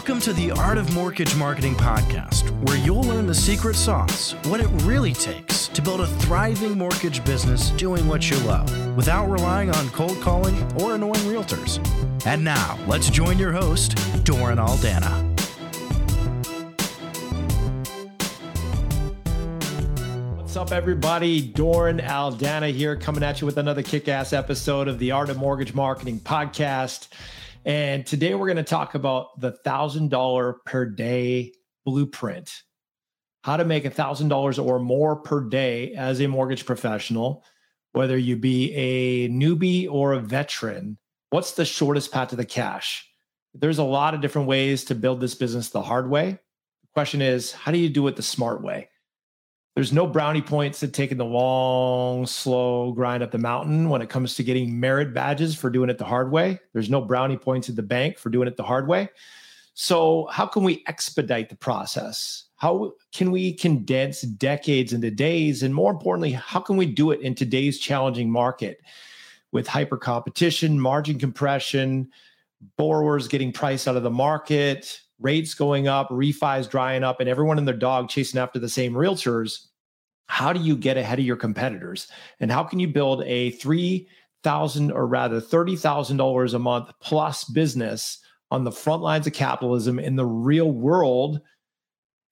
Welcome to the Art of Mortgage Marketing podcast, where you'll learn the secret sauce, what it really takes to build a thriving mortgage business doing what you love without relying on cold calling or annoying realtors. And now, let's join your host, Doran Aldana. What's up, everybody? Doran Aldana here, coming at you with another kick ass episode of the Art of Mortgage Marketing podcast. And today we're going to talk about the $1,000 per day blueprint how to make $1,000 or more per day as a mortgage professional, whether you be a newbie or a veteran. What's the shortest path to the cash? There's a lot of different ways to build this business the hard way. The question is, how do you do it the smart way? There's no brownie points to taking the long, slow grind up the mountain when it comes to getting merit badges for doing it the hard way. There's no brownie points at the bank for doing it the hard way. So, how can we expedite the process? How can we condense decades into days? And more importantly, how can we do it in today's challenging market with hyper competition, margin compression, borrowers getting priced out of the market, rates going up, refis drying up, and everyone and their dog chasing after the same realtors, how do you get ahead of your competitors? And how can you build a three thousand or rather thirty thousand dollars a month plus business on the front lines of capitalism in the real world?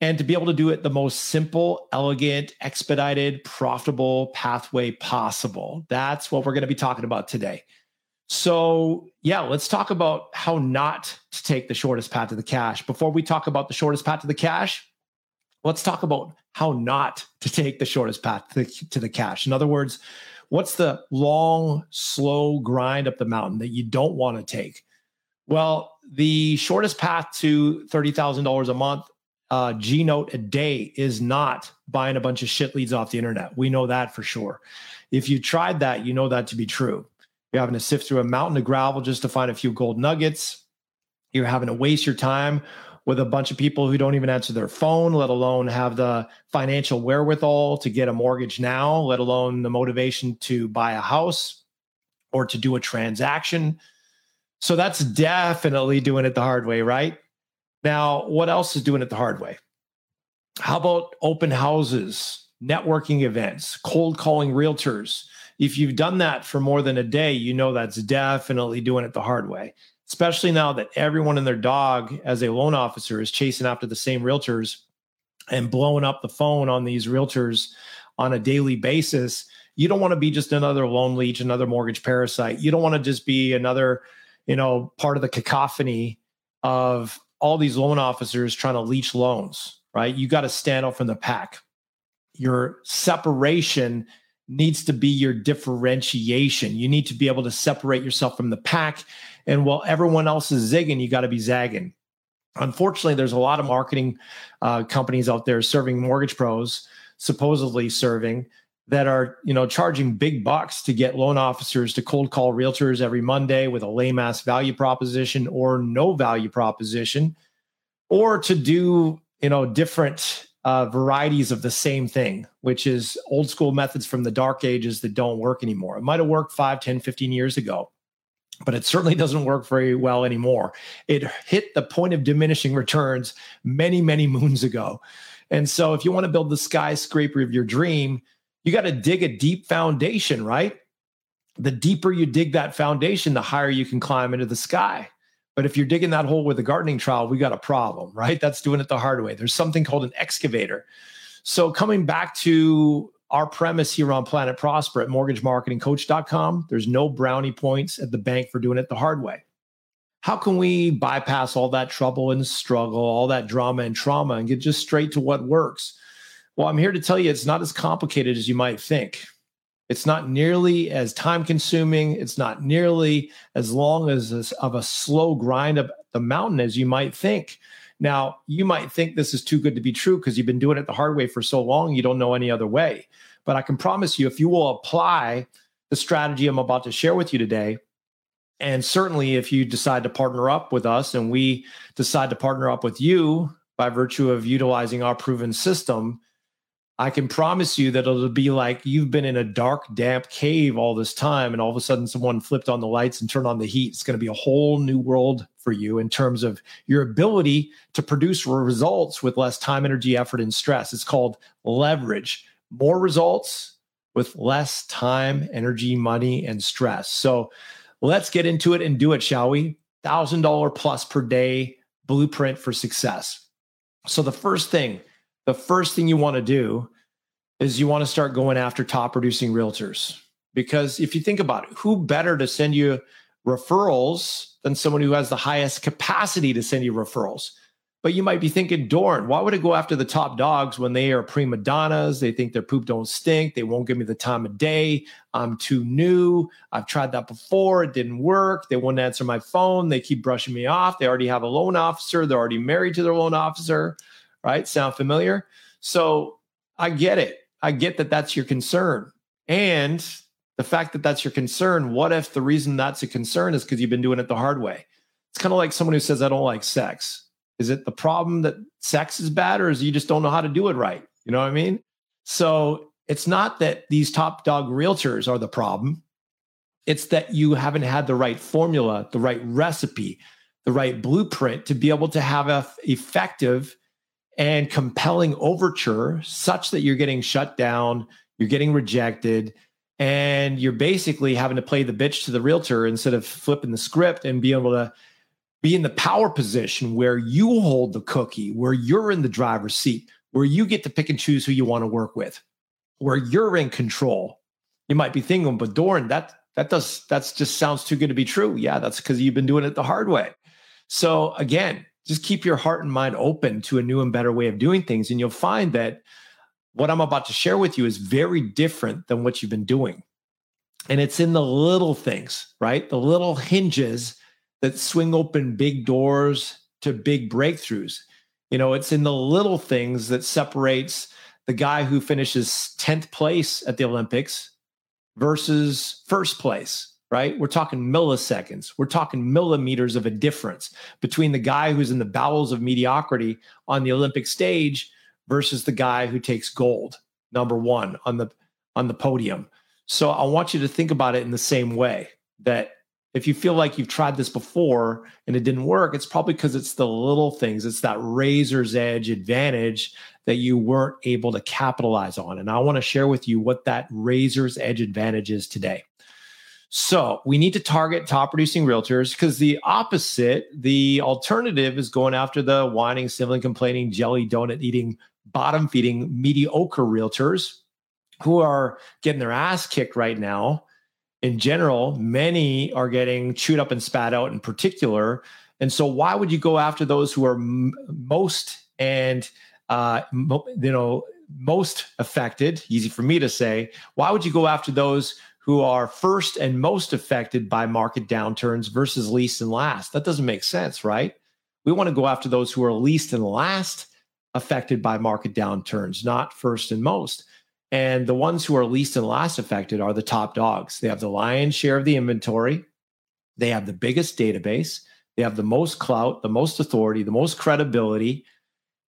And to be able to do it the most simple, elegant, expedited, profitable pathway possible. That's what we're going to be talking about today. So, yeah, let's talk about how not to take the shortest path to the cash. Before we talk about the shortest path to the cash, let's talk about how not to take the shortest path to the, to the cash. In other words, what's the long, slow grind up the mountain that you don't want to take? Well, the shortest path to $30,000 a month, uh, G Note a day is not buying a bunch of shit leads off the internet. We know that for sure. If you tried that, you know that to be true. You're having to sift through a mountain of gravel just to find a few gold nuggets. You're having to waste your time with a bunch of people who don't even answer their phone, let alone have the financial wherewithal to get a mortgage now, let alone the motivation to buy a house or to do a transaction. So that's definitely doing it the hard way, right? Now, what else is doing it the hard way? How about open houses, networking events, cold calling realtors? If you've done that for more than a day, you know that's definitely doing it the hard way. Especially now that everyone and their dog, as a loan officer, is chasing after the same realtors and blowing up the phone on these realtors on a daily basis. You don't want to be just another loan leech, another mortgage parasite. You don't want to just be another, you know, part of the cacophony of all these loan officers trying to leech loans, right? You got to stand out from the pack. Your separation needs to be your differentiation. You need to be able to separate yourself from the pack. And while everyone else is zigging, you got to be zagging. Unfortunately, there's a lot of marketing uh, companies out there serving mortgage pros, supposedly serving, that are you know charging big bucks to get loan officers to cold call realtors every Monday with a lame ass value proposition or no value proposition, or to do you know different uh, varieties of the same thing, which is old school methods from the dark ages that don't work anymore. It might have worked 5, 10, 15 years ago, but it certainly doesn't work very well anymore. It hit the point of diminishing returns many, many moons ago. And so if you want to build the skyscraper of your dream, you got to dig a deep foundation, right? The deeper you dig that foundation, the higher you can climb into the sky. But if you're digging that hole with a gardening trowel, we got a problem, right? That's doing it the hard way. There's something called an excavator. So coming back to our premise here on Planet Prosper at mortgagemarketingcoach.com, there's no brownie points at the bank for doing it the hard way. How can we bypass all that trouble and struggle, all that drama and trauma, and get just straight to what works? Well, I'm here to tell you it's not as complicated as you might think. It's not nearly as time consuming. It's not nearly as long as of a slow grind up the mountain as you might think. Now, you might think this is too good to be true because you've been doing it the hard way for so long, you don't know any other way. But I can promise you, if you will apply the strategy I'm about to share with you today, and certainly if you decide to partner up with us and we decide to partner up with you by virtue of utilizing our proven system, I can promise you that it'll be like you've been in a dark, damp cave all this time, and all of a sudden someone flipped on the lights and turned on the heat. It's going to be a whole new world for you in terms of your ability to produce results with less time, energy, effort, and stress. It's called leverage. More results with less time, energy, money, and stress. So let's get into it and do it, shall we? $1,000 plus per day blueprint for success. So the first thing, the first thing you want to do is you want to start going after top producing realtors. Because if you think about it, who better to send you referrals than someone who has the highest capacity to send you referrals? But you might be thinking, Dorn, why would I go after the top dogs when they are prima donnas? They think their poop don't stink. They won't give me the time of day. I'm too new. I've tried that before. It didn't work. They won't answer my phone. They keep brushing me off. They already have a loan officer. They're already married to their loan officer. Right? Sound familiar? So I get it. I get that that's your concern. And the fact that that's your concern, what if the reason that's a concern is because you've been doing it the hard way? It's kind of like someone who says, I don't like sex is it the problem that sex is bad or is you just don't know how to do it right? You know what I mean? So it's not that these top dog realtors are the problem. It's that you haven't had the right formula, the right recipe, the right blueprint to be able to have a effective and compelling overture such that you're getting shut down, you're getting rejected, and you're basically having to play the bitch to the realtor instead of flipping the script and be able to be in the power position where you hold the cookie, where you're in the driver's seat, where you get to pick and choose who you want to work with, where you're in control. You might be thinking, but Doran, that that does that's just sounds too good to be true. Yeah, that's because you've been doing it the hard way. So again, just keep your heart and mind open to a new and better way of doing things, and you'll find that what I'm about to share with you is very different than what you've been doing. And it's in the little things, right? The little hinges that swing open big doors to big breakthroughs. You know, it's in the little things that separates the guy who finishes 10th place at the Olympics versus first place, right? We're talking milliseconds. We're talking millimeters of a difference between the guy who's in the bowels of mediocrity on the Olympic stage versus the guy who takes gold, number 1 on the on the podium. So I want you to think about it in the same way that if you feel like you've tried this before and it didn't work, it's probably because it's the little things. It's that razor's edge advantage that you weren't able to capitalize on. And I want to share with you what that razor's edge advantage is today. So we need to target top producing realtors because the opposite, the alternative is going after the whining, sniveling, complaining, jelly donut eating, bottom feeding, mediocre realtors who are getting their ass kicked right now in general, many are getting chewed up and spat out in particular. And so, why would you go after those who are m- most and uh, mo- you know most affected? Easy for me to say. Why would you go after those who are first and most affected by market downturns versus least and last? That doesn't make sense, right? We want to go after those who are least and last affected by market downturns, not first and most. And the ones who are least and last affected are the top dogs. They have the lion's share of the inventory. They have the biggest database. They have the most clout, the most authority, the most credibility,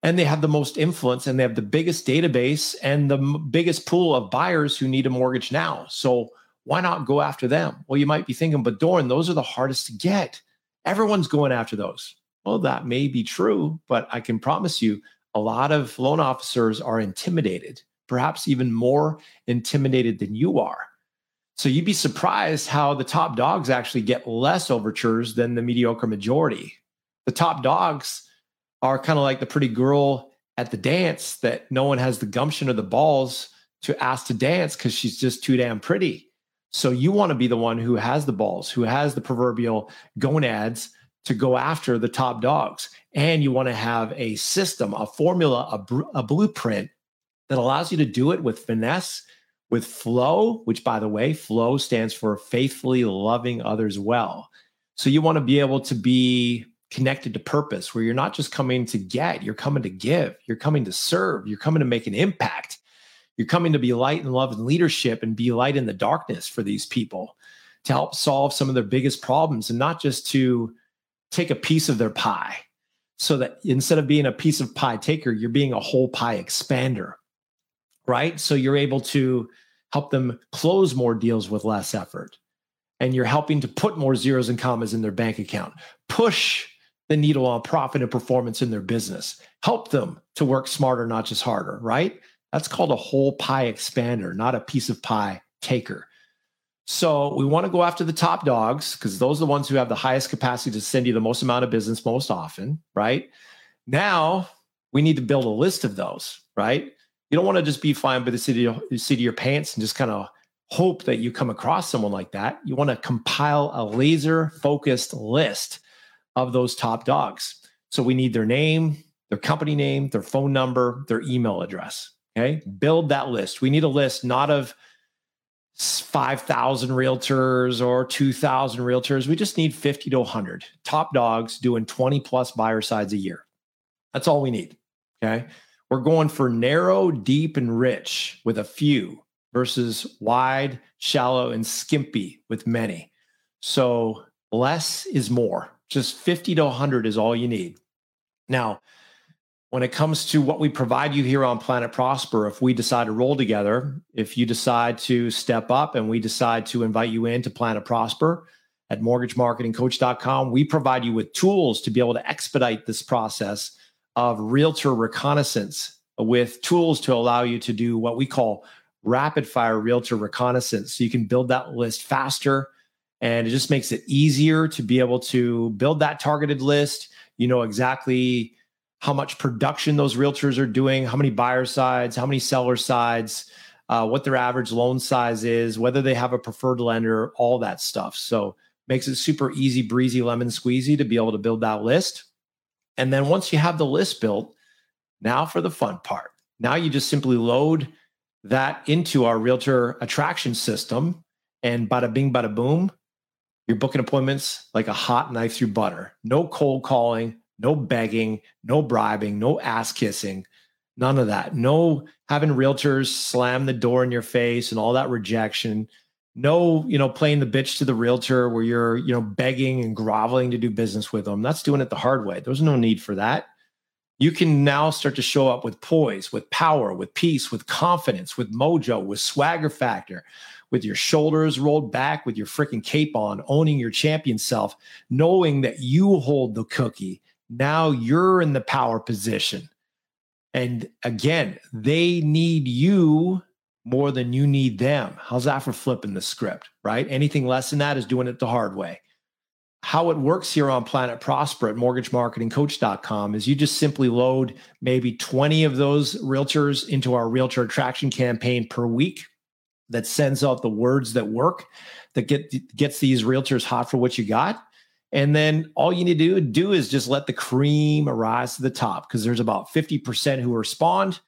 and they have the most influence and they have the biggest database and the biggest pool of buyers who need a mortgage now. So why not go after them? Well, you might be thinking, but Doran, those are the hardest to get. Everyone's going after those. Well, that may be true, but I can promise you a lot of loan officers are intimidated perhaps even more intimidated than you are. So you'd be surprised how the top dogs actually get less overtures than the mediocre majority. The top dogs are kind of like the pretty girl at the dance that no one has the gumption or the balls to ask to dance because she's just too damn pretty. So you want to be the one who has the balls, who has the proverbial gonads to go after the top dogs. And you want to have a system, a formula, a, br- a blueprint that allows you to do it with finesse, with flow, which by the way, flow stands for faithfully loving others well. So you want to be able to be connected to purpose where you're not just coming to get, you're coming to give, you're coming to serve, you're coming to make an impact. You're coming to be light and love and leadership and be light in the darkness for these people to help solve some of their biggest problems and not just to take a piece of their pie. So that instead of being a piece of pie taker, you're being a whole pie expander right? So you're able to help them close more deals with less effort. And you're helping to put more zeros and commas in their bank account, push the needle on profit and performance in their business, help them to work smarter, not just harder, right? That's called a whole pie expander, not a piece of pie taker. So we want to go after the top dogs because those are the ones who have the highest capacity to send you the most amount of business most often, right? Now we need to build a list of those, right? You don't want to just be flying by the seat of, the seat of your pants and just kind of hope that you come across someone like that. You want to compile a laser focused list of those top dogs. So we need their name, their company name, their phone number, their email address. Okay. Build that list. We need a list not of 5,000 realtors or 2,000 realtors. We just need 50 to 100 top dogs doing 20 plus buyer sides a year. That's all we need. Okay. We're going for narrow, deep, and rich with a few versus wide, shallow, and skimpy with many. So less is more. Just 50 to 100 is all you need. Now, when it comes to what we provide you here on Planet Prosper, if we decide to roll together, if you decide to step up and we decide to invite you into Planet Prosper at mortgagemarketingcoach.com, we provide you with tools to be able to expedite this process of realtor reconnaissance with tools to allow you to do what we call rapid fire realtor reconnaissance. So you can build that list faster and it just makes it easier to be able to build that targeted list. You know exactly how much production those realtors are doing, how many buyer sides, how many seller sides, uh, what their average loan size is, whether they have a preferred lender, all that stuff. So makes it super easy, breezy, lemon squeezy to be able to build that list. And then once you have the list built, now for the fun part. Now you just simply load that into our realtor attraction system, and bada bing, bada boom, you're booking appointments like a hot knife through butter. No cold calling, no begging, no bribing, no ass kissing, none of that. No having realtors slam the door in your face and all that rejection. No, you know, playing the bitch to the realtor where you're, you know, begging and groveling to do business with them. That's doing it the hard way. There's no need for that. You can now start to show up with poise, with power, with peace, with confidence, with mojo, with swagger factor, with your shoulders rolled back, with your freaking cape on, owning your champion self, knowing that you hold the cookie now you're in the power position. And again, they need you more than you need them. How's that for flipping the script, right? Anything less than that is doing it the hard way. How it works here on Planet Prosper at mortgagemarketingcoach.com is you just simply load maybe 20 of those realtors into our realtor attraction campaign per week that sends out the words that work that get gets these realtors hot for what you got and then all you need to do, do is just let the cream rise to the top because there's about 50% who respond.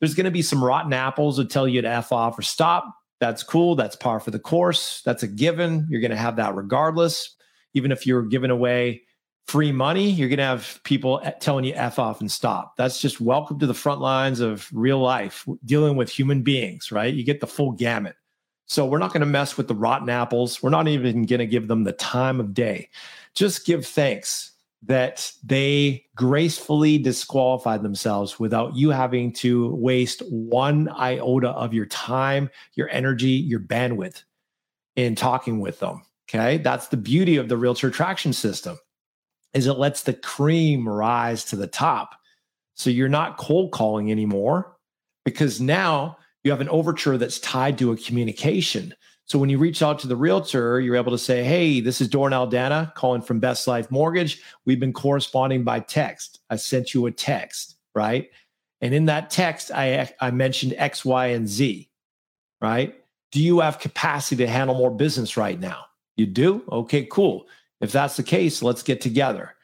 There's going to be some rotten apples that tell you to F off or stop. That's cool. That's par for the course. That's a given. You're going to have that regardless. Even if you're giving away free money, you're going to have people eh, telling you F off and stop. That's just welcome to the front lines of real life, dealing with human beings, right? You get the full gamut. So we're not going to mess with the rotten apples. We're not even going to give them the time of day. Just give thanks that they gracefully disqualified themselves without you having to waste one iota of your time, your energy, your bandwidth in talking with them. Okay? That's the beauty of the realtor attraction system. Is it lets the cream rise to the top. So you're not cold calling anymore because now you have an overture that's tied to a communication. So when you reach out to the realtor, you're able to say, Hey, this is Doran Aldana calling from Best Life Mortgage. We've been corresponding by text. I sent you a text, right? And in that text, I, I mentioned X, Y, and Z, right? Do you have capacity to handle more business right now? You do? Okay, cool. If that's the case, let's get together.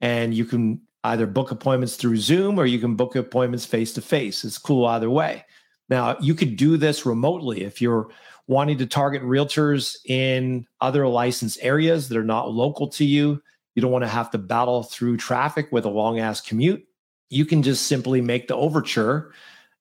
And you can either book appointments through Zoom or you can book appointments face to face. It's cool either way. Now, you could do this remotely if you're wanting to target realtors in other licensed areas that are not local to you. You don't want to have to battle through traffic with a long ass commute. You can just simply make the overture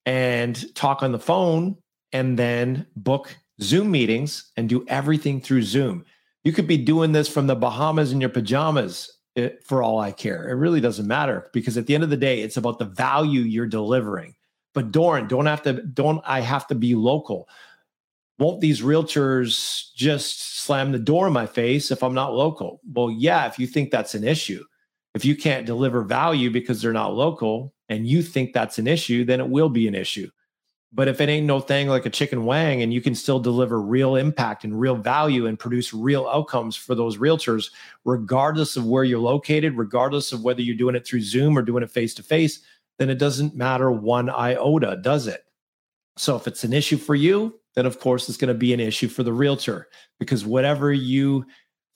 and talk on the phone and then book Zoom meetings and do everything through Zoom. You could be doing this from the Bahamas in your pajamas eh, for all I care. It really doesn't matter because at the end of the day, it's about the value you're delivering But Doran, don't have to, don't I have to be local? Won't these realtors just slam the door in my face if I'm not local? Well, yeah, if you think that's an issue. If you can't deliver value because they're not local and you think that's an issue, then it will be an issue. But if it ain't no thing like a chicken wang and you can still deliver real impact and real value and produce real outcomes for those realtors, regardless of where you're located, regardless of whether you're doing it through Zoom or doing it face to face, then it doesn't matter one iota, does it? So if it's an issue for you, then of course it's going to be an issue for the realtor because whatever you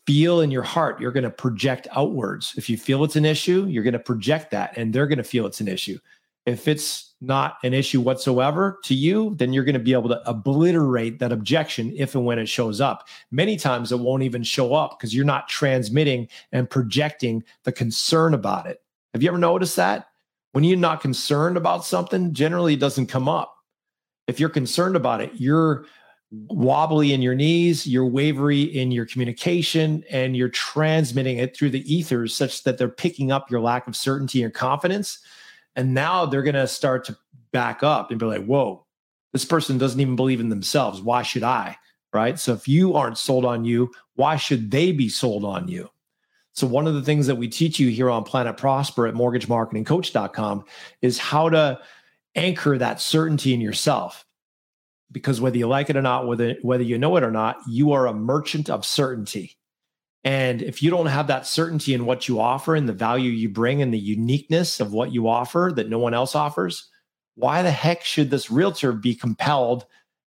feel in your heart, you're going to project outwards. If you feel it's an issue, you're going to project that and they're going to feel it's an issue. If it's not an issue whatsoever to you, then you're going to be able to obliterate that objection if and when it shows up. Many times it won't even show up because you're not transmitting and projecting the concern about it. Have you ever noticed that? When you're not concerned about something, generally it doesn't come up. If you're concerned about it, you're wobbly in your knees, you're wavery in your communication, and you're transmitting it through the ethers such that they're picking up your lack of certainty and confidence and now they're going to start to back up and be like, whoa, this person doesn't even believe in themselves. Why should I? Right. So if you aren't sold on you, why should they be sold on you? So, one of the things that we teach you here on Planet Prosper at mortgagemarketingcoach.com is how to anchor that certainty in yourself. Because whether you like it or not, whether, whether you know it or not, you are a merchant of certainty. And if you don't have that certainty in what you offer and the value you bring and the uniqueness of what you offer that no one else offers, why the heck should this realtor be compelled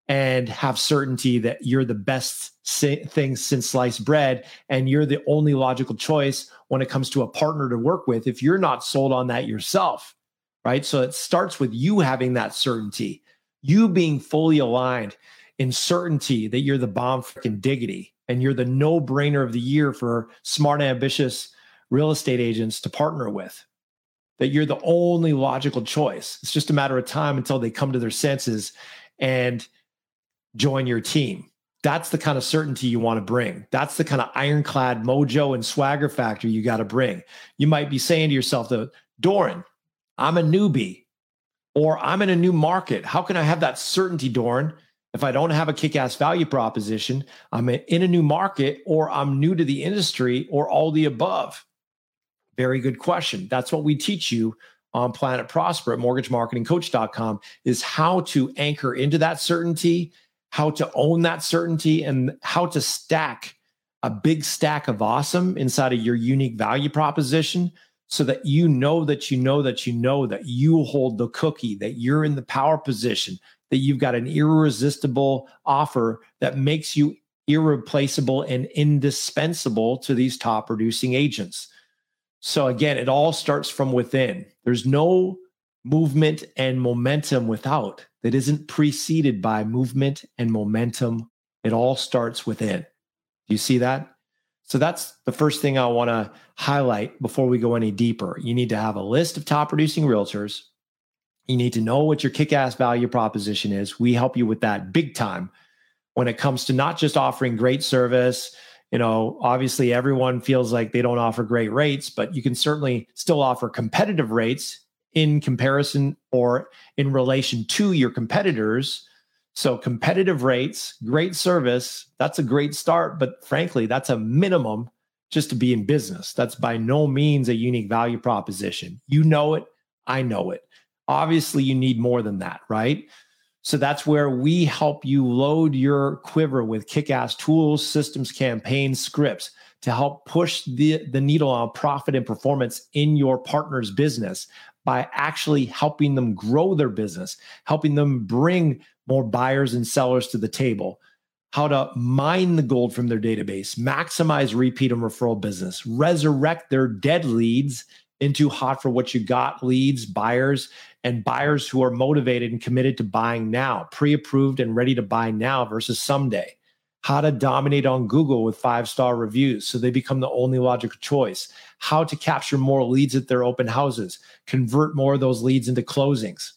and have certainty that you're the best thing since sliced bread and you're the only logical choice when it comes to a partner to work with if you're not sold on that yourself? Right. So it starts with you having that certainty, you being fully aligned in certainty that you're the bomb freaking diggity and you're the no brainer of the year for smart, ambitious real estate agents to partner with. That you're the only logical choice. It's just a matter of time until they come to their senses and join your team. That's the kind of certainty you want to bring. That's the kind of ironclad mojo and swagger factor you got to bring. You might be saying to yourself, though, Doran, I'm a newbie or I'm in a new market. How can I have that certainty, Doran? If I don't have a kick ass value proposition, I'm in a new market or I'm new to the industry or all the above. Very good question. That's what we teach you on Planet Prosper at mortgagemarketingcoach.com is how to anchor into that certainty, how to own that certainty, and how to stack a big stack of awesome inside of your unique value proposition so that you know that you know that you know that you hold the cookie, that you're in the power position, that you've got an irresistible offer that makes you irreplaceable and indispensable to these top producing agents. So, again, it all starts from within. There's no movement and momentum without that isn't preceded by movement and momentum. It all starts within. Do you see that? So, that's the first thing I want to highlight before we go any deeper. You need to have a list of top producing realtors you need to know what your kick ass value proposition is. We help you with that big time when it comes to not just offering great service. You know, obviously, everyone feels like they don't offer great rates, but you can certainly still offer competitive rates in comparison or in relation to your competitors. So, competitive rates, great service, that's a great start. But frankly, that's a minimum just to be in business. That's by no means a unique value proposition. You know it, I know it. Obviously, you need more than that, right? So that's where we help you load your quiver with kick ass tools, systems, campaigns, scripts to help push the, the needle on profit and performance in your partner's business by actually helping them grow their business, helping them bring more buyers and sellers to the table, how to mine the gold from their database, maximize repeat and referral business, resurrect their dead leads into hot for what you got leads, buyers, and buyers who are motivated and committed to buying now, pre approved and ready to buy now versus someday. How to dominate on Google with five star reviews so they become the only logical choice. How to capture more leads at their open houses, convert more of those leads into closings,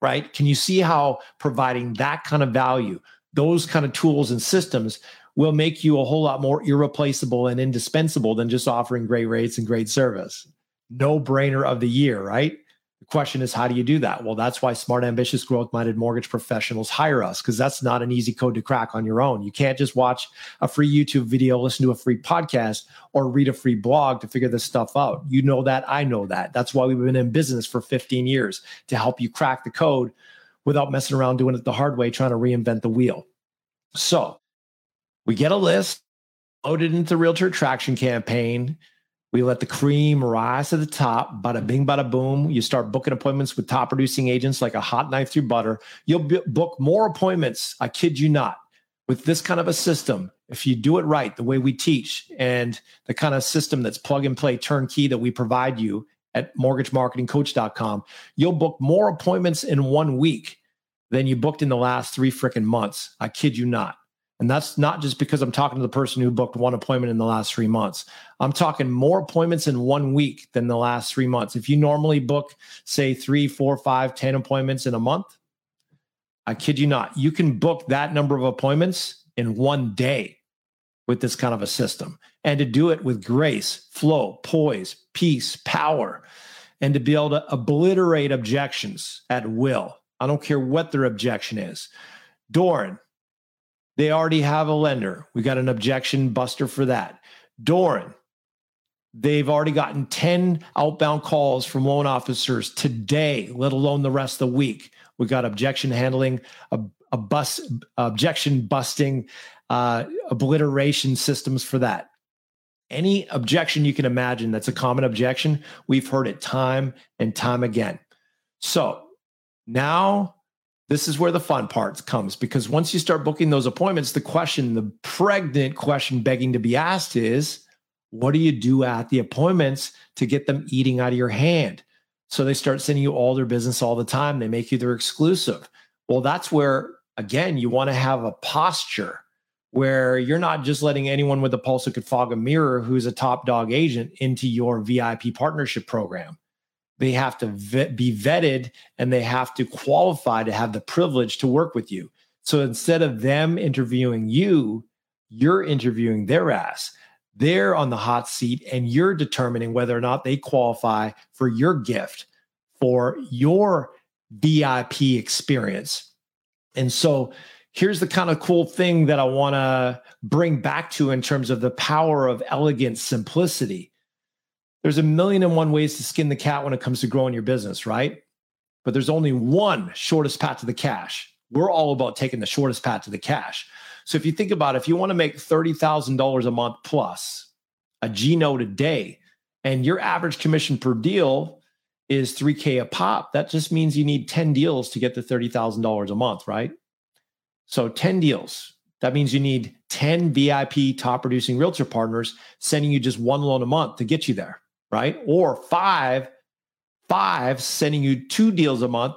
right? Can you see how providing that kind of value, those kind of tools and systems will make you a whole lot more irreplaceable and indispensable than just offering great rates and great service? No brainer of the year, right? The question is, how do you do that? Well, that's why smart, ambitious, growth minded mortgage professionals hire us because that's not an easy code to crack on your own. You can't just watch a free YouTube video, listen to a free podcast, or read a free blog to figure this stuff out. You know that. I know that. That's why we've been in business for 15 years to help you crack the code without messing around doing it the hard way, trying to reinvent the wheel. So we get a list, loaded into the Realtor Attraction campaign. We let the cream rise to the top. Bada bing, bada boom. You start booking appointments with top producing agents like a hot knife through butter. You'll b- book more appointments. I kid you not. With this kind of a system, if you do it right, the way we teach and the kind of system that's plug and play turnkey that we provide you at mortgagemarketingcoach.com, you'll book more appointments in one week than you booked in the last three freaking months. I kid you not. And that's not just because I'm talking to the person who booked one appointment in the last three months. I'm talking more appointments in one week than the last three months. If you normally book, say, three, four, five, ten appointments in a month, I kid you not, you can book that number of appointments in one day with this kind of a system. And to do it with grace, flow, poise, peace, power, and to be able to obliterate objections at will. I don't care what their objection is. Doran, they already have a lender. We got an objection buster for that. Doran, they've already gotten 10 outbound calls from loan officers today, let alone the rest of the week. We got objection handling, a, a bus, objection busting, uh, obliteration systems for that. Any objection you can imagine that's a common objection, we've heard it time and time again. So now this is where the fun part comes because once you start booking those appointments, the question, the pregnant question begging to be asked is, what do you do at the appointments to get them eating out of your hand? So they start sending you all their business all the time. They make you their exclusive. Well, that's where, again, you want to have a posture where you're not just letting anyone with a pulse who could fog a mirror who's a top dog agent into your VIP partnership program they have to be vetted and they have to qualify to have the privilege to work with you. So instead of them interviewing you, you're interviewing their ass. They're on the hot seat and you're determining whether or not they qualify for your gift, for your VIP experience. And so here's the kind of cool thing that I want to bring back to in terms of the power of elegant simplicity there's a million and one ways to skin the cat when it comes to growing your business, right? But there's only one shortest path to the cash. We're all about taking the shortest path to the cash. So if you think about it, if you want to make $30,000 a month plus a G note a day, and your average commission per deal is 3K a pop, that just means you need 10 deals to get the $30,000 a month, right? So 10 deals. That means you need 10 VIP top producing realtor partners sending you just one loan a month to get you there right? Or five, five sending you two deals a month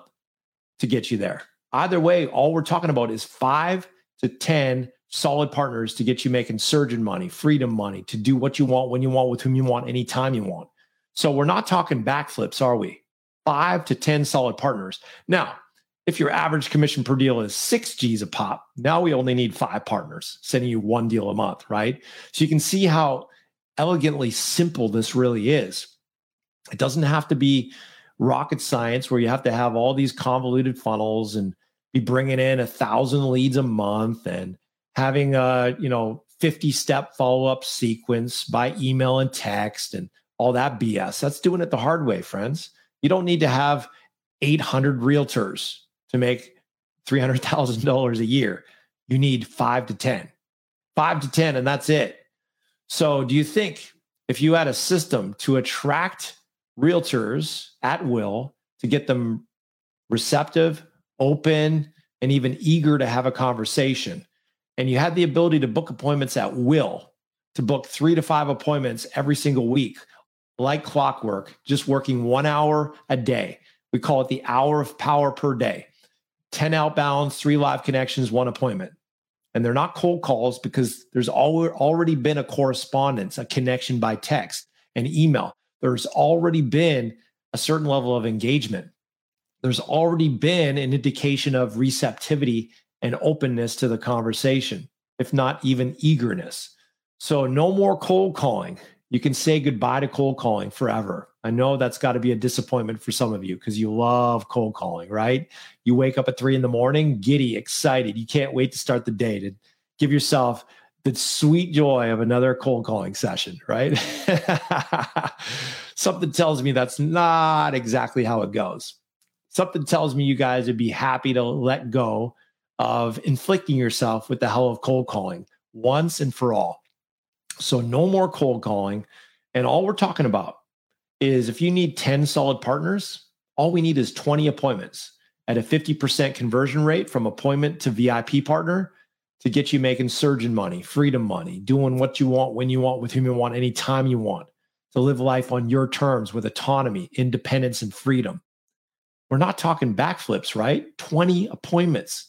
to get you there. Either way, all we're talking about is five to 10 solid partners to get you making surgeon money, freedom money, to do what you want, when you want, with whom you want, anytime you want. So we're not talking backflips, are we? Five to 10 solid partners. Now, if your average commission per deal is six G's a pop, now we only need five partners sending you one deal a month, right? So you can see how elegantly simple this really is. It doesn't have to be rocket science where you have to have all these convoluted funnels and be bringing in a thousand leads a month and having a you know 50 step follow up sequence by email and text and all that BS. That's doing it the hard way, friends. You don't need to have 800 realtors to make $300,000 a year. You need five to 10, five to 10, and that's it. So, do you think if you had a system to attract realtors at will to get them receptive, open, and even eager to have a conversation, and you had the ability to book appointments at will, to book three to five appointments every single week, like clockwork, just working one hour a day. We call it the hour of power per day 10 outbounds, three live connections, one appointment and they're not cold calls because there's already been a correspondence, a connection by text and email. There's already been a certain level of engagement. There's already been an indication of receptivity and openness to the conversation, if not even eagerness. So, no more cold calling. You can say goodbye to cold calling forever. I know that's got to be a disappointment for some of you because you love cold calling, right? You wake up at three in the morning, giddy, excited. You can't wait to start the day to give yourself the sweet joy of another cold calling session, right? Something tells me that's not exactly how it goes. Something tells me you guys would be happy to let go of inflicting yourself with the hell of cold calling once and for all. So no more cold calling. And all we're talking about is if you need 10 solid partners, all we need is 20 appointments at a 50% conversion rate from appointment to VIP partner to get you making surgeon money, freedom money, doing what you want, when you want, with whom you want, anytime you want, to live life on your terms with autonomy, independence, and freedom. We're not talking backflips, right? 20 appointments.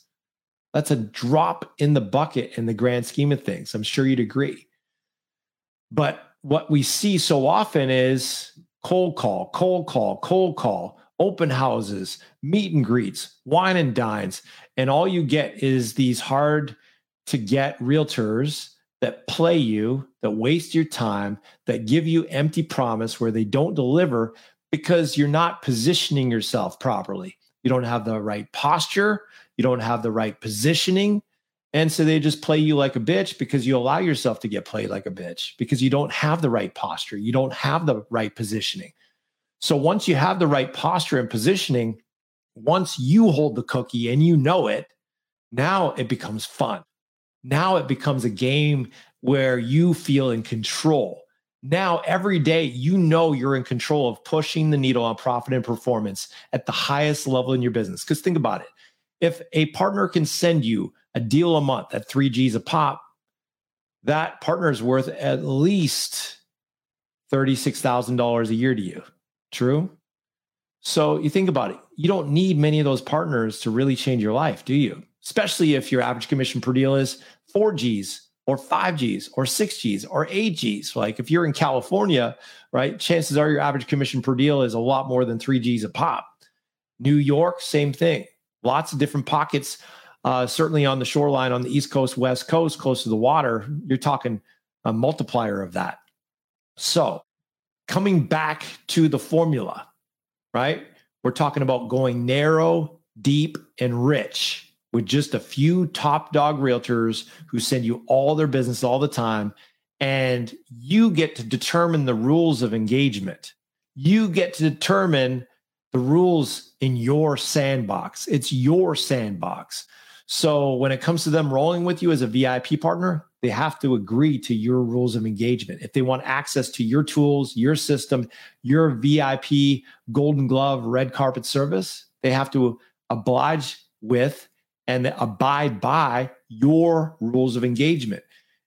That's a drop in the bucket in the grand scheme of things. I'm sure you'd agree. But what we see so often is cold call, cold call, cold call, open houses, meet and greets, wine and dines. And all you get is these hard to get realtors that play you, that waste your time, that give you empty promise where they don't deliver because you're not positioning yourself properly. You don't have the right posture, you don't have the right positioning, and so they just play you like a bitch because you allow yourself to get played like a bitch because you don't have the right posture. You don't have the right positioning. So once you have the right posture and positioning, once you hold the cookie and you know it, now it becomes fun. Now it becomes a game where you feel in control. Now, every day, you know you're in control of pushing the needle on profit and performance at the highest level in your business. Because think about it if a partner can send you a deal a month at three G's a pop, that partner is worth at least $36,000 a year to you. True? So you think about it. You don't need many of those partners to really change your life, do you? Especially if your average commission per deal is four G's or five G's or six G's or eight G's. Like if you're in California, right, chances are your average commission per deal is a lot more than three G's a pop. New York, same thing. Lots of different pockets uh, certainly on the shoreline on the East Coast, West Coast, close to the water, you're talking a multiplier of that. So, coming back to the formula, right? We're talking about going narrow, deep, and rich with just a few top dog realtors who send you all their business all the time. And you get to determine the rules of engagement. You get to determine the rules in your sandbox. It's your sandbox. So when it comes to them rolling with you as a VIP partner, they have to agree to your rules of engagement. If they want access to your tools, your system, your VIP golden glove red carpet service, they have to oblige with and abide by your rules of engagement.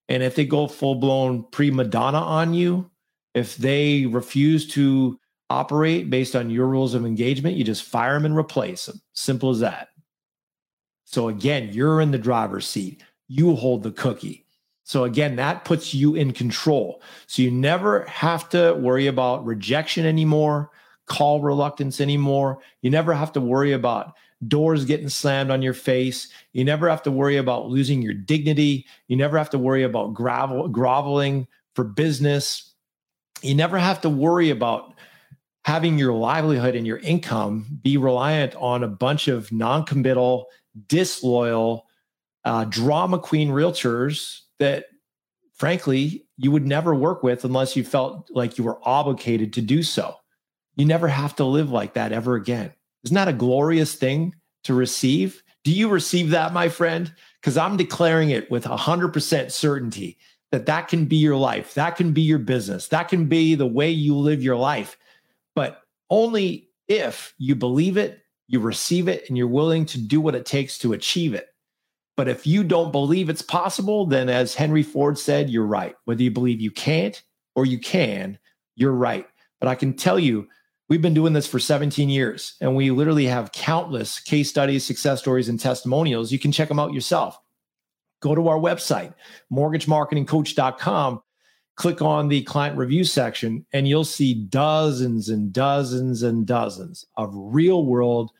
And if they go full blown prima donna on you, if they refuse to operate based on your rules of engagement, you just fire them and replace them. Simple as that. So again, you're in the driver's seat. You hold the cookie. So again, that puts you in control. So you never have to worry about rejection anymore, call reluctance anymore. You never have to worry about doors getting slammed on your face. You never have to worry about losing your dignity. You never have to worry about groveling for business. You never have to worry about having your livelihood and your income be reliant on a bunch of non-committal disloyal uh, drama queen realtors that frankly you would never work with unless you felt like you were obligated to do so. You never have to live like that ever again. Isn't that a glorious thing to receive? Do you receive that my friend? Because i'm declaring it with 100% certainty that that can be your life. That can be your business. That can be the way you live your life. But only if you believe it you receive it and you're willing to do what it takes to achieve it. But if you don't believe it's possible, then as Henry Ford said, you're right. Whether you believe you can't or you can, you're right. But I can tell you, we've been doing this for 17 years and we literally have countless case studies, success stories, and testimonials. You can check them out yourself. Go to our website, mortgagemarketingcoach.com, click on the client review section, and you'll see dozens and dozens and dozens of real world,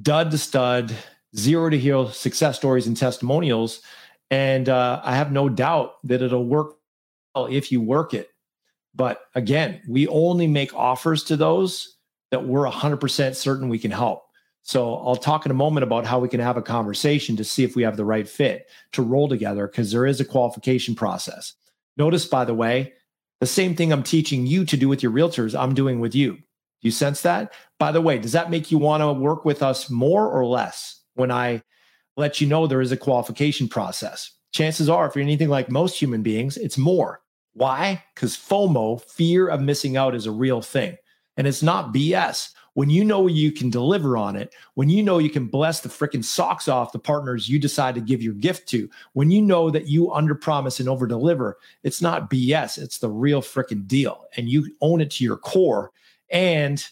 dud to stud, zero to hero success stories and testimonials. And uh, I have no doubt that it'll work well if you work it. But again, we only make offers to those that we're 100% certain we can help. So I'll talk in a moment about how we can have a conversation to see if we have the right fit to roll together because there is a qualification process. Notice, by the way, the same thing I'm teaching you to do with your realtors, I'm doing with you. Do you sense that? By the way, does that make you want to work with us more or less when I let you know there is a qualification process? Chances are, if you're anything like most human beings, it's more. Why? Because FOMO, fear of missing out, is a real thing. And it's not BS. When you know you can deliver on it, when you know you can bless the freaking socks off the partners you decide to give your gift to, when you know that you under promise and over deliver, it's not BS. It's the real freaking deal. And you own it to your core. And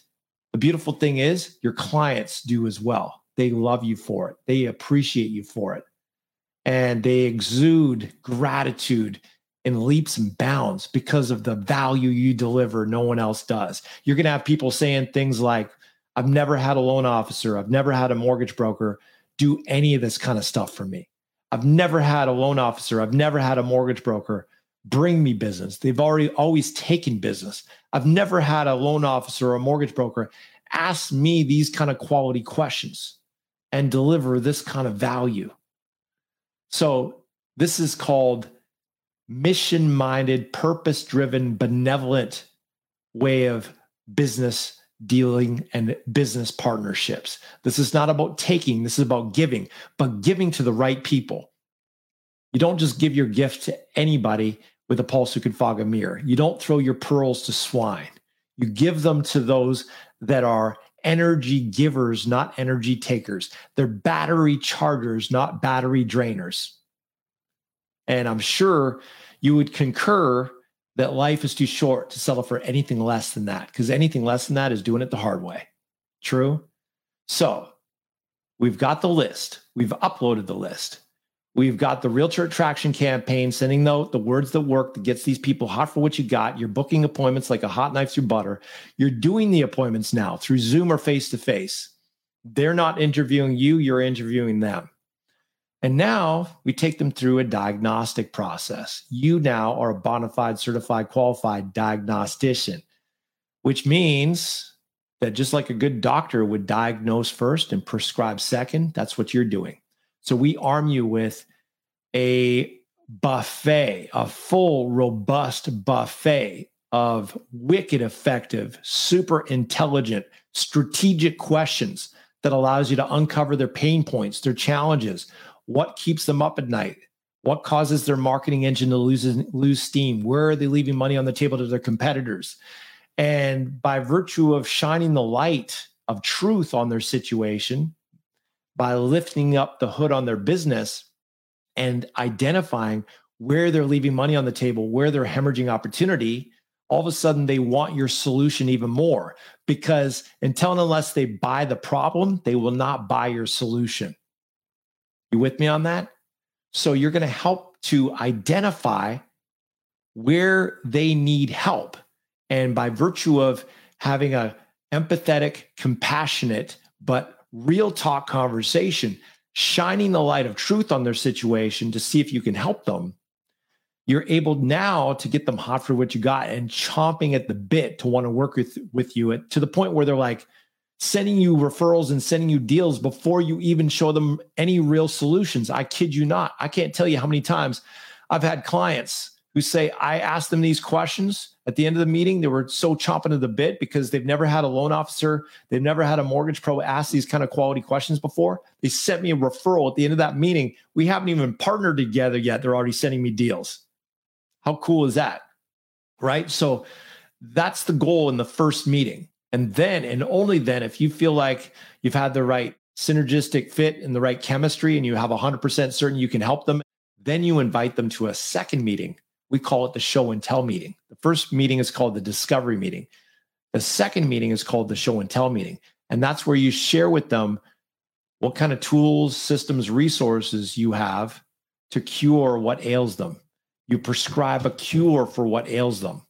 the beautiful thing is, your clients do as well. They love you for it, they appreciate you for it, and they exude gratitude in leaps and bounds because of the value you deliver no one else does. You're going to have people saying things like, I've never had a loan officer, I've never had a mortgage broker do any of this kind of stuff for me. I've never had a loan officer, I've never had a mortgage broker bring me business. They've already always taken business. I've never had a loan officer or a mortgage broker ask me these kind of quality questions and deliver this kind of value. So, this is called mission minded, purpose driven, benevolent way of business dealing and business partnerships. This is not about taking, this is about giving, but giving to the right people. You don't just give your gift to anybody with a pulse who can fog a mirror. You don't throw your pearls to swine. You give them to those that are energy givers, not energy takers. They're battery chargers, not battery drainers. And I'm sure you would concur that life is too short to settle for anything less than that, because anything less than that is doing it the hard way. True? So we've got the list, we've uploaded the list. We've got the Realtor Attraction campaign, sending the, the words that work that gets these people hot for what you got. You're booking appointments like a hot knife through butter. You're doing the appointments now through Zoom or face to face. They're not interviewing you, you're interviewing them. And now we take them through a diagnostic process. You now are a bona fide, certified, qualified diagnostician, which means that just like a good doctor would diagnose first and prescribe second, that's what you're doing. So we arm you with a buffet, a full, robust buffet of wicked effective, super intelligent, strategic questions that allows you to uncover their pain points, their challenges, what keeps them up at night, what causes their marketing engine to lose lose steam, where are they leaving money on the table to their competitors, and by virtue of shining the light of truth on their situation, by lifting up the hood on their business and identifying where they're leaving money on the table, where they're hemorrhaging opportunity, all of a sudden they want your solution even more. Because until and unless they buy the problem, they will not buy your solution. You with me on that? So you're going to help to identify where they need help. And by virtue of having a empathetic, compassionate, but real talk conversation, shining the light of truth on their situation to see if you can help them, you're able now to get them hot for what you got and chomping at the bit to want to work with, with you at, to the point where they're like sending you referrals and sending you deals before you even show them any real solutions. I kid you not. I can't tell you how many times I've had clients who say, I asked them these questions at the end of the meeting. They were so chomping at the bit because they've never had a loan officer, they've never had a mortgage pro ask these kind of quality questions before. They sent me a referral at the end of that meeting. We haven't even partnered together yet. They're already sending me deals. How cool is that? Right. So that's the goal in the first meeting. And then, and only then, if you feel like you've had the right synergistic fit and the right chemistry and you have 100% certain you can help them, then you invite them to a second meeting we call it the show and tell meeting. The first meeting is called the discovery meeting. The second meeting is called the show and tell meeting. And that's where you share with them what kind of tools, systems, resources you have to cure what ails them. You prescribe a cure for what ails them.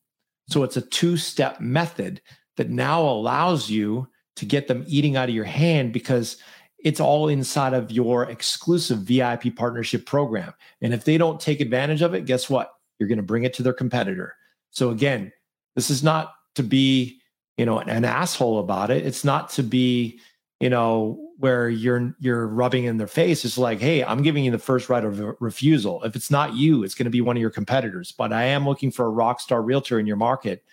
So it's a two step method that now allows you to get them eating out of your hand because it's all inside of your exclusive VIP partnership program. And if they don't take advantage of it, guess what? you're going to bring it to their competitor. So again, This is not to be, you know, an, asshole about it. It's not to be, you know, where you're you're rubbing in their face. It's like, hey, I'm giving you the first right of refusal. If it's not you, it's going to be one of your competitors. But I am looking for a rock star realtor in your market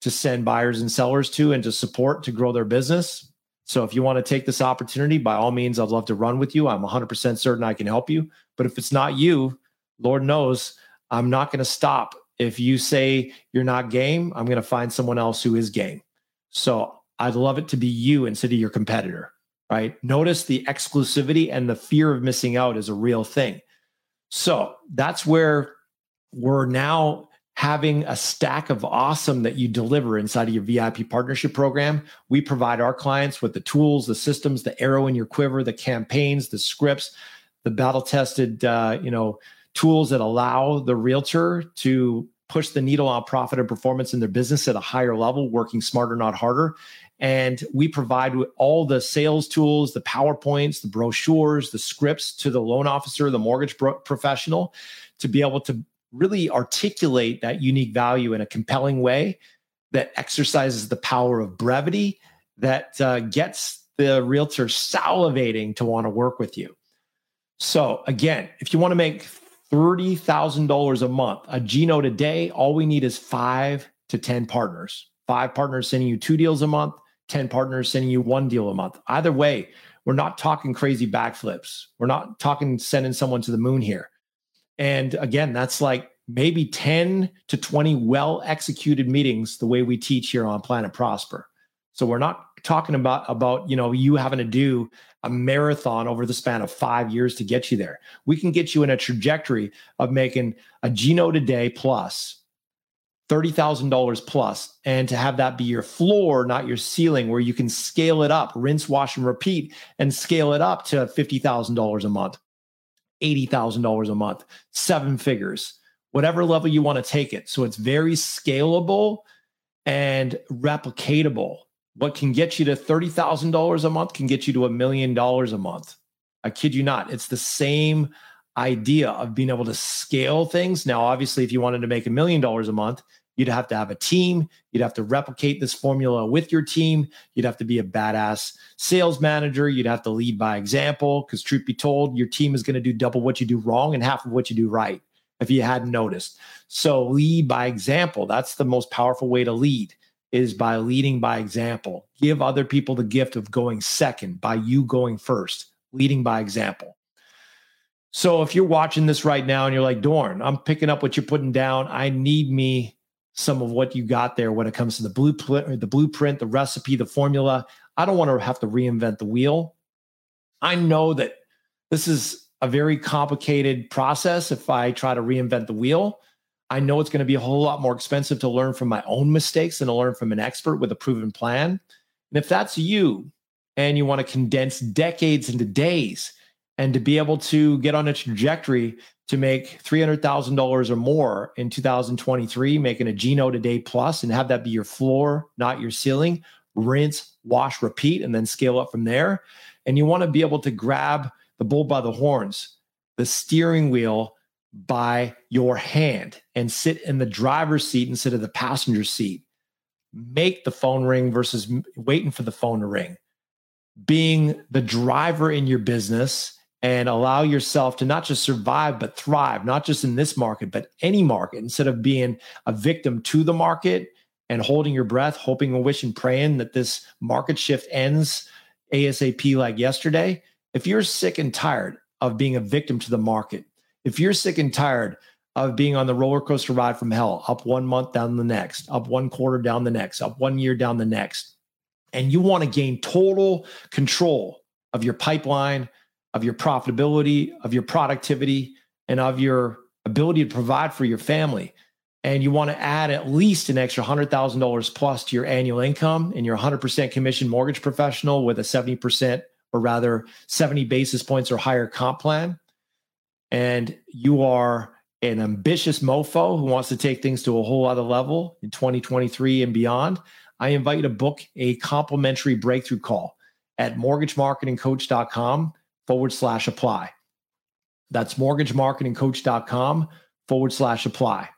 to send buyers and sellers to and to support to grow their business. So if you want to take this opportunity, by all means, I'd love to run with you. I'm 100% certain I can help you. But if it's not you, Lord knows I'm not going to stop. If you say you're not game, I'm going to find someone else who is game. So I'd love it to be you instead of your competitor, right? Notice the exclusivity and the fear of missing out is a real thing. So that's where we're now having a stack of awesome that you deliver inside of your VIP partnership program. We provide our clients with the tools, the systems, the arrow in your quiver, the campaigns, the scripts, the battle tested, uh, you know, tools that allow the realtor to push the needle on profit and performance in their business at a higher level, working smarter, not harder. And we provide all the sales tools, the PowerPoints, the brochures, the scripts to the loan officer, the mortgage professional to be able to really articulate that unique value in a compelling way that exercises the power of brevity that uh, gets the realtor salivating to want to work with you. So, again, if you want to make $30,000 a month, a G Note a day, all we need is five to 10 partners. Five partners sending you two deals a month, 10 partners sending you one deal a month. Either way, we're not talking crazy backflips. We're not talking sending someone to the moon here. And again, that's like maybe 10 to 20 well executed meetings the way we teach here on Planet Prosper. So we're not talking about about you know you having to do a marathon over the span of 5 years to get you there. We can get you in a trajectory of making a G Note a day plus $30,000 plus and to have that be your floor, not your ceiling, where you can scale it up, rinse, wash, and repeat, and scale it up to $50,000 a month. $80,000 a month, seven figures, whatever level you want to take it. So it's very scalable and replicatable. What can get you to $30,000 a month can get you to a million dollars a month. I kid you not. It's the same idea of being able to scale things. Now, obviously, if you wanted to make a million dollars a month, You'd have to have a team. You'd have to replicate this formula with your team. You'd have to be a badass sales manager. You'd have to lead by example because, truth be told, your team is going to do double what you do wrong and half of what you do right if you hadn't noticed. So, lead by example. That's the most powerful way to lead is by leading by example. Give other people the gift of going second by you going first, leading by example. So if you're watching this right now and you're like, Doran, I'm picking up what you're putting down. I need me some of what you got there when it comes to the blueprint, the blueprint, the recipe, the formula. I don't want to have to reinvent the wheel. I know that this is a very complicated process if I try to reinvent the wheel. I know it's going to be a whole lot more expensive to learn from my own mistakes than to learn from an expert with a proven plan. And if that's you and you want to condense decades into days and to be able to get on a trajectory to make $300,000 or more in 2023, making a Note a day plus and have that be your floor, not your ceiling. Rinse, wash, repeat, and then scale up from there. And you want to be able to grab the bull by the horns, the steering wheel by your hand and sit in the driver's seat instead of the passenger seat. Make the phone ring versus waiting for the phone to ring. Being the driver in your business and allow yourself to not just survive, but thrive, not just in this market, but any market, instead of being a victim to the market and holding your breath, hoping and wishing, praying that this market shift ends ASAP like yesterday. If you're sick and tired of being a victim to the market, if you're sick and tired of being on the roller coaster ride from hell, up one month, down the next, up one quarter, down the next, up one year, down the next, and you want to gain total control of your pipeline, of your profitability, of your productivity, and of your ability to provide for your family. And you want to add at least an extra $100,000 plus to your annual income, and you're 100% commission mortgage professional with a 70% or rather 70 basis points or higher comp plan. And you are an ambitious mofo who wants to take things to a whole other level in 2023 and beyond. I invite you to book a complimentary breakthrough call at mortgagemarketingcoach.com forward slash apply. That's mortgagemarketingcoach.com forward slash apply.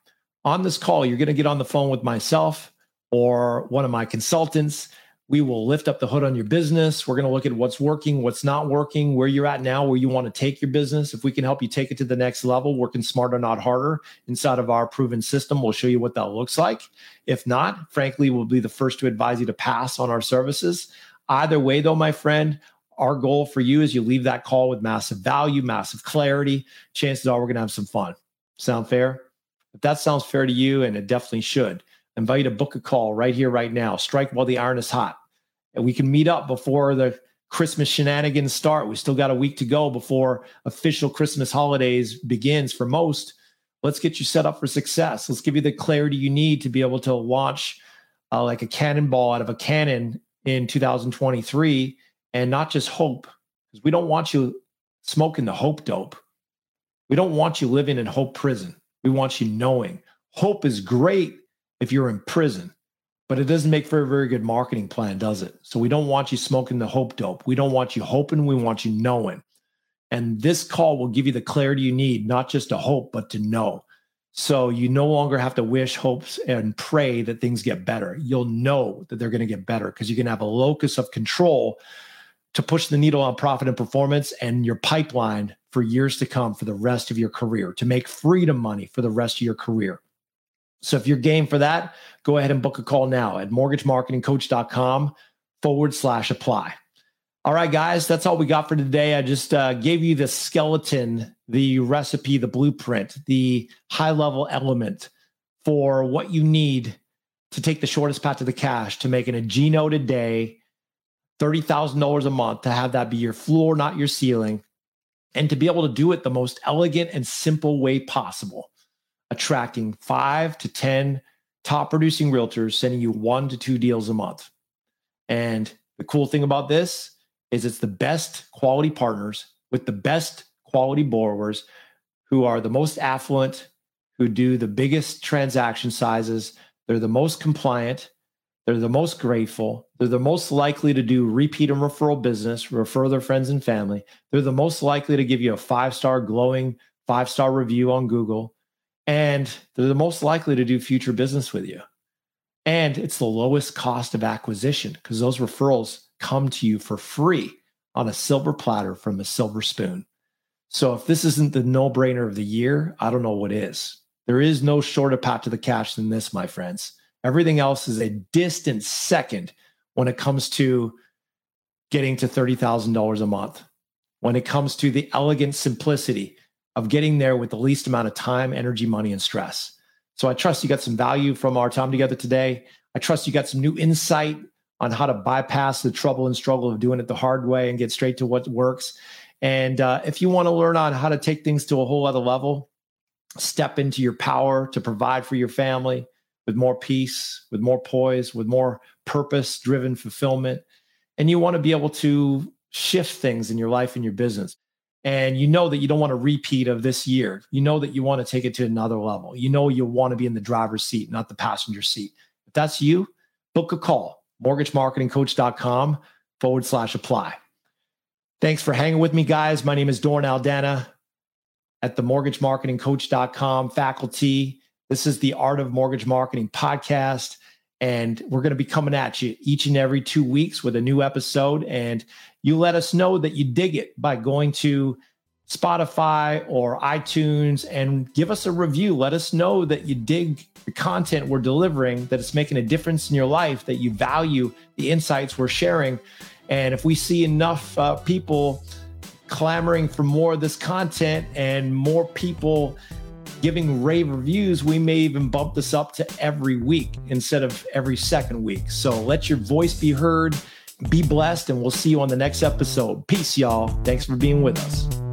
On this call, you're going to get on the phone with myself or one of my consultants. We will lift up the hood on your business. We're going to look at what's working, what's not working, where you're at now, where you want to take your business. If we can help you take it to the next level, working smarter, not harder inside of our proven system, we'll show you what that looks like. If not, frankly, we'll be the first to advise you to pass on our services. Either way, though, my friend, our goal for you is you leave that call with massive value, massive clarity. Chances are we're going to have some fun. Sound fair? If that sounds fair to you, and it definitely should, I invite you to book a call right here, right now. Strike while the iron is hot. And we can meet up before the Christmas shenanigans start. We still got a week to go before official Christmas holidays begins for most. Let's get you set up for success. Let's give you the clarity you need to be able to launch uh, like a cannonball out of a cannon in 2023 and not just hope, because we don't want you smoking the hope dope. We don't want you living in hope prison. We want you knowing hope is great if you're in prison, but it doesn't make for a very good marketing plan, does it? So we don't want you smoking the hope dope. We don't want you hoping. We want you knowing. And this call will give you the clarity you need, not just to hope, but to know. So you no longer have to wish, hopes, and pray that things get better. You'll know that they're going to get better because you can have a locus of control to push the needle on profit and performance and your pipeline for years to come for the rest of your career, to make freedom money for the rest of your career. So if you're game for that, go ahead and book a call now at mortgagemarketingcoach.com forward slash apply. All right, guys, that's all we got for today. I just uh, gave you the skeleton, the recipe, the blueprint, the high level element for what you need to take the shortest path to the cash to making a G note a day $30,000 a month to have that be your floor, not your ceiling, and to be able to do it the most elegant and simple way possible, attracting five to 10 top producing realtors, sending you one to two deals a month. And the cool thing about this is it's the best quality partners with the best quality borrowers who are the most affluent, who do the biggest transaction sizes. They're the most compliant they're the most grateful. They're the most likely to do repeat and referral business, refer their friends and family. They're the most likely to give you a five star glowing five star review on Google. And they're the most likely to do future business with you. And it's the lowest cost of acquisition because those referrals come to you for free on a silver platter from a silver spoon. So if this isn't the no brainer of the year, I don't know what is. There is no shorter path to the cash than this, my friends. Everything else is a distant second when it comes to getting to $30,000 a month, when it comes to the elegant simplicity of getting there with the least amount of time, energy, money, and stress. So I trust you got some value from our time together today. I trust you got some new insight on how to bypass the trouble and struggle of doing it the hard way and get straight to what works. And uh, if you want to learn on how to take things to a whole other level, step into your power to provide for your family, with more peace, with more poise, with more purpose driven fulfillment. And you want to be able to shift things in your life and your business. And you know that you don't want a repeat of this year. You know that you want to take it to another level. You know you want to be in the driver's seat, not the passenger seat. If that's you, book a call, mortgagemarketingcoach.com forward slash apply. Thanks for hanging with me, guys. My name is Doran Aldana at the mortgagemarketingcoach.com faculty this is the Art of Mortgage Marketing podcast. And we're going to be coming at you each and every two weeks with a new episode. And you let us know that you dig it by going to Spotify or iTunes and give us a review. Let us know that you dig the content we're delivering, that it's making a difference in your life, that you value the insights we're sharing. And if we see enough uh, people clamoring for more of this content and more people giving rave reviews, we may even bump this up to every week instead of every second week. So let your voice be heard. Be blessed, and we'll see you on the next episode. Peace, y'all. Thanks for being with us.